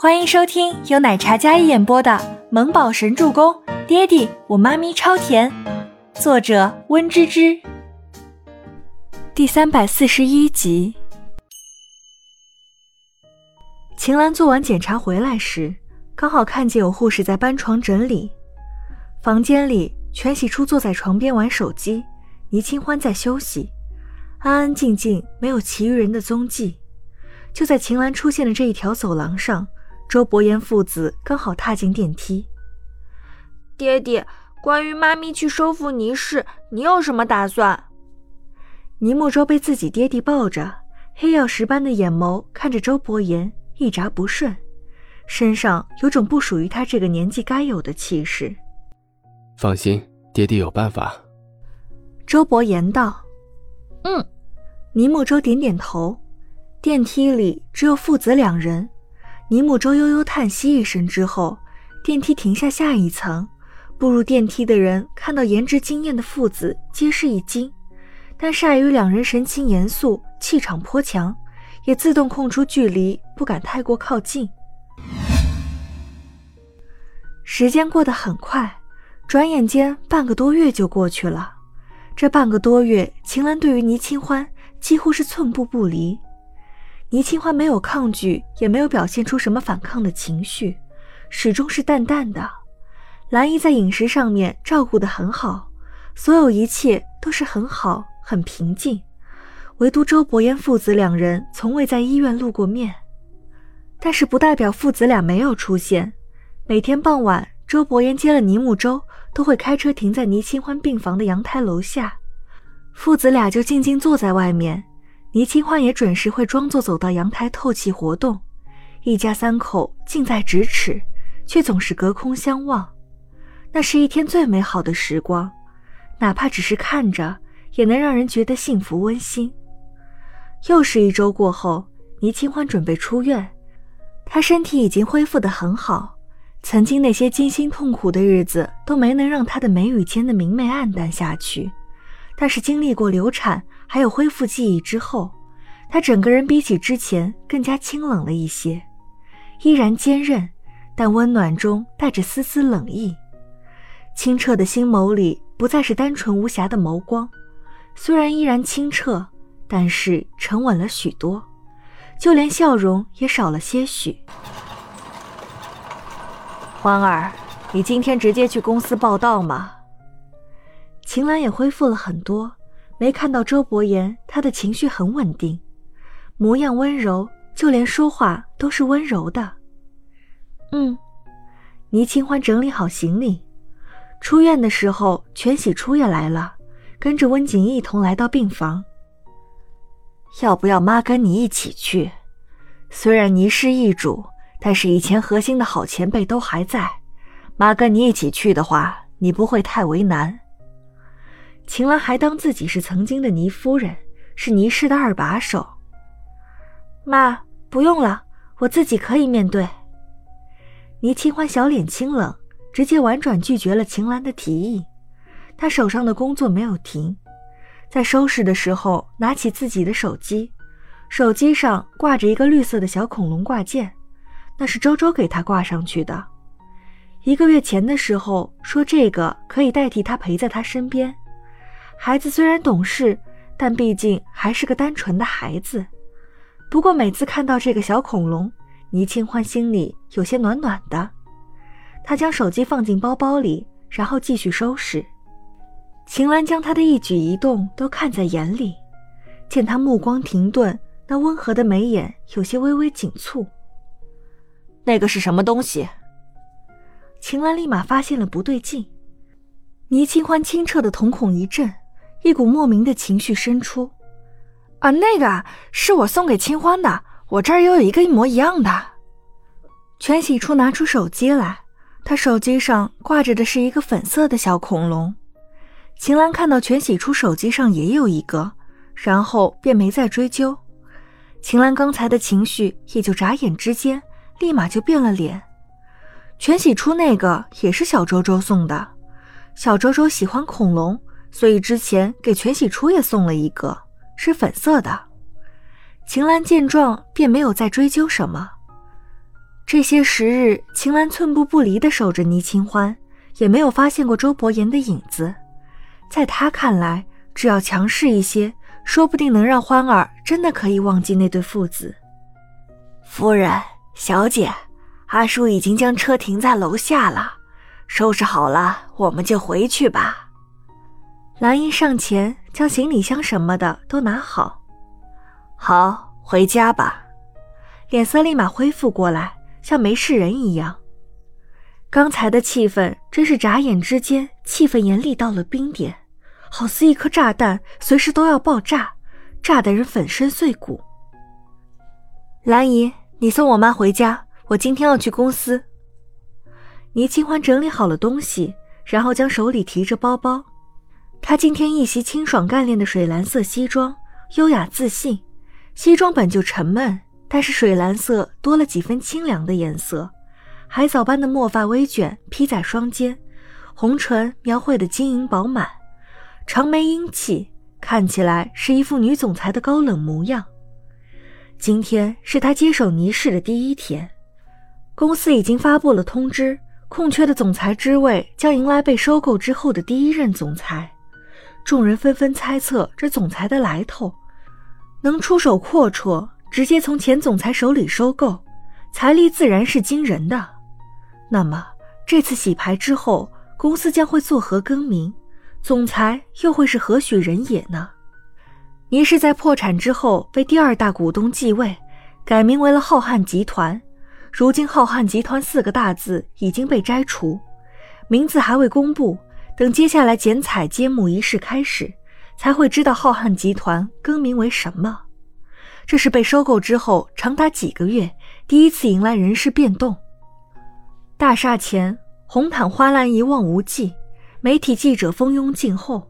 欢迎收听由奶茶嘉一演播的《萌宝神助攻》，爹地我妈咪超甜，作者温芝芝。第三百四十一集。秦岚做完检查回来时，刚好看见有护士在搬床整理。房间里，全喜初坐在床边玩手机，倪清欢在休息，安安静静，没有其余人的踪迹。就在秦岚出现的这一条走廊上。周伯言父子刚好踏进电梯。爹爹，关于妈咪去收复倪氏，你有什么打算？倪木舟被自己爹地抱着，黑曜石般的眼眸看着周伯言，一眨不顺，身上有种不属于他这个年纪该有的气势。放心，爹地有办法。周伯言道：“嗯。”倪木舟点点头。电梯里只有父子两人。尼木舟悠悠叹息一声之后，电梯停下下一层。步入电梯的人看到颜值惊艳的父子，皆是一惊，但碍于两人神情严肃，气场颇强，也自动空出距离，不敢太过靠近。时间过得很快，转眼间半个多月就过去了。这半个多月，秦岚对于倪清欢几乎是寸步不离。倪清欢没有抗拒，也没有表现出什么反抗的情绪，始终是淡淡的。兰姨在饮食上面照顾得很好，所有一切都是很好，很平静。唯独周伯言父子两人从未在医院露过面，但是不代表父子俩没有出现。每天傍晚，周伯言接了倪木舟，都会开车停在倪清欢病房的阳台楼下，父子俩就静静坐在外面。倪清欢也准时会装作走到阳台透气活动，一家三口近在咫尺，却总是隔空相望。那是一天最美好的时光，哪怕只是看着，也能让人觉得幸福温馨。又是一周过后，倪清欢准备出院，她身体已经恢复得很好，曾经那些惊心痛苦的日子都没能让她的眉宇间的明媚暗淡下去。但是经历过流产。还有恢复记忆之后，他整个人比起之前更加清冷了一些，依然坚韧，但温暖中带着丝丝冷意。清澈的心眸里不再是单纯无瑕的眸光，虽然依然清澈，但是沉稳了许多，就连笑容也少了些许。欢儿，你今天直接去公司报道吗？秦岚也恢复了很多。没看到周伯言，他的情绪很稳定，模样温柔，就连说话都是温柔的。嗯，倪清欢整理好行李，出院的时候，全喜初也来了，跟着温景一同来到病房。要不要妈跟你一起去？虽然倪氏易主，但是以前核心的好前辈都还在，妈跟你一起去的话，你不会太为难。秦岚还当自己是曾经的倪夫人，是倪氏的二把手。妈，不用了，我自己可以面对。倪清欢小脸清冷，直接婉转拒绝了秦岚的提议。她手上的工作没有停，在收拾的时候拿起自己的手机，手机上挂着一个绿色的小恐龙挂件，那是周周给她挂上去的。一个月前的时候说这个可以代替他陪在他身边。孩子虽然懂事，但毕竟还是个单纯的孩子。不过每次看到这个小恐龙，倪清欢心里有些暖暖的。他将手机放进包包里，然后继续收拾。秦岚将他的一举一动都看在眼里，见他目光停顿，那温和的眉眼有些微微紧蹙。那个是什么东西？秦岚立马发现了不对劲。倪清欢清澈的瞳孔一震。一股莫名的情绪生出，啊，那个啊是我送给清欢的，我这儿又有一个一模一样的。全喜初拿出手机来，他手机上挂着的是一个粉色的小恐龙。秦岚看到全喜初手机上也有一个，然后便没再追究。秦岚刚才的情绪也就眨眼之间，立马就变了脸。全喜初那个也是小周周送的，小周周喜欢恐龙。所以之前给全喜初也送了一个，是粉色的。秦岚见状便没有再追究什么。这些时日，秦岚寸步不离地守着倪清欢，也没有发现过周伯言的影子。在他看来，只要强势一些，说不定能让欢儿真的可以忘记那对父子。夫人，小姐，阿叔已经将车停在楼下了，收拾好了，我们就回去吧。兰姨上前将行李箱什么的都拿好，好，回家吧。脸色立马恢复过来。像没事人一样，刚才的气氛真是眨眼之间，气氛严厉到了冰点，好似一颗炸弹，随时都要爆炸，炸得人粉身碎骨。兰姨，你送我妈回家，我今天要去公司。倪清欢整理好了东西，然后将手里提着包包。她今天一袭清爽干练的水蓝色西装，优雅自信。西装本就沉闷。但是水蓝色多了几分清凉的颜色，海藻般的墨发微卷披在双肩，红唇描绘的晶莹饱满，长眉英气，看起来是一副女总裁的高冷模样。今天是她接手倪氏的第一天，公司已经发布了通知，空缺的总裁之位将迎来被收购之后的第一任总裁。众人纷纷猜测这总裁的来头，能出手阔绰。直接从前总裁手里收购，财力自然是惊人的。那么这次洗牌之后，公司将会作何更名？总裁又会是何许人也呢？倪氏在破产之后被第二大股东继位，改名为了浩瀚集团。如今浩瀚集团四个大字已经被摘除，名字还未公布。等接下来剪彩揭幕仪式开始，才会知道浩瀚集团更名为什么。这是被收购之后长达几个月第一次迎来人事变动。大厦前红毯花篮一望无际，媒体记者蜂拥进后。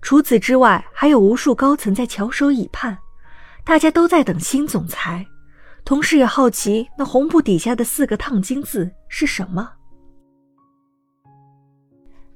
除此之外，还有无数高层在翘首以盼，大家都在等新总裁，同时也好奇那红布底下的四个烫金字是什么。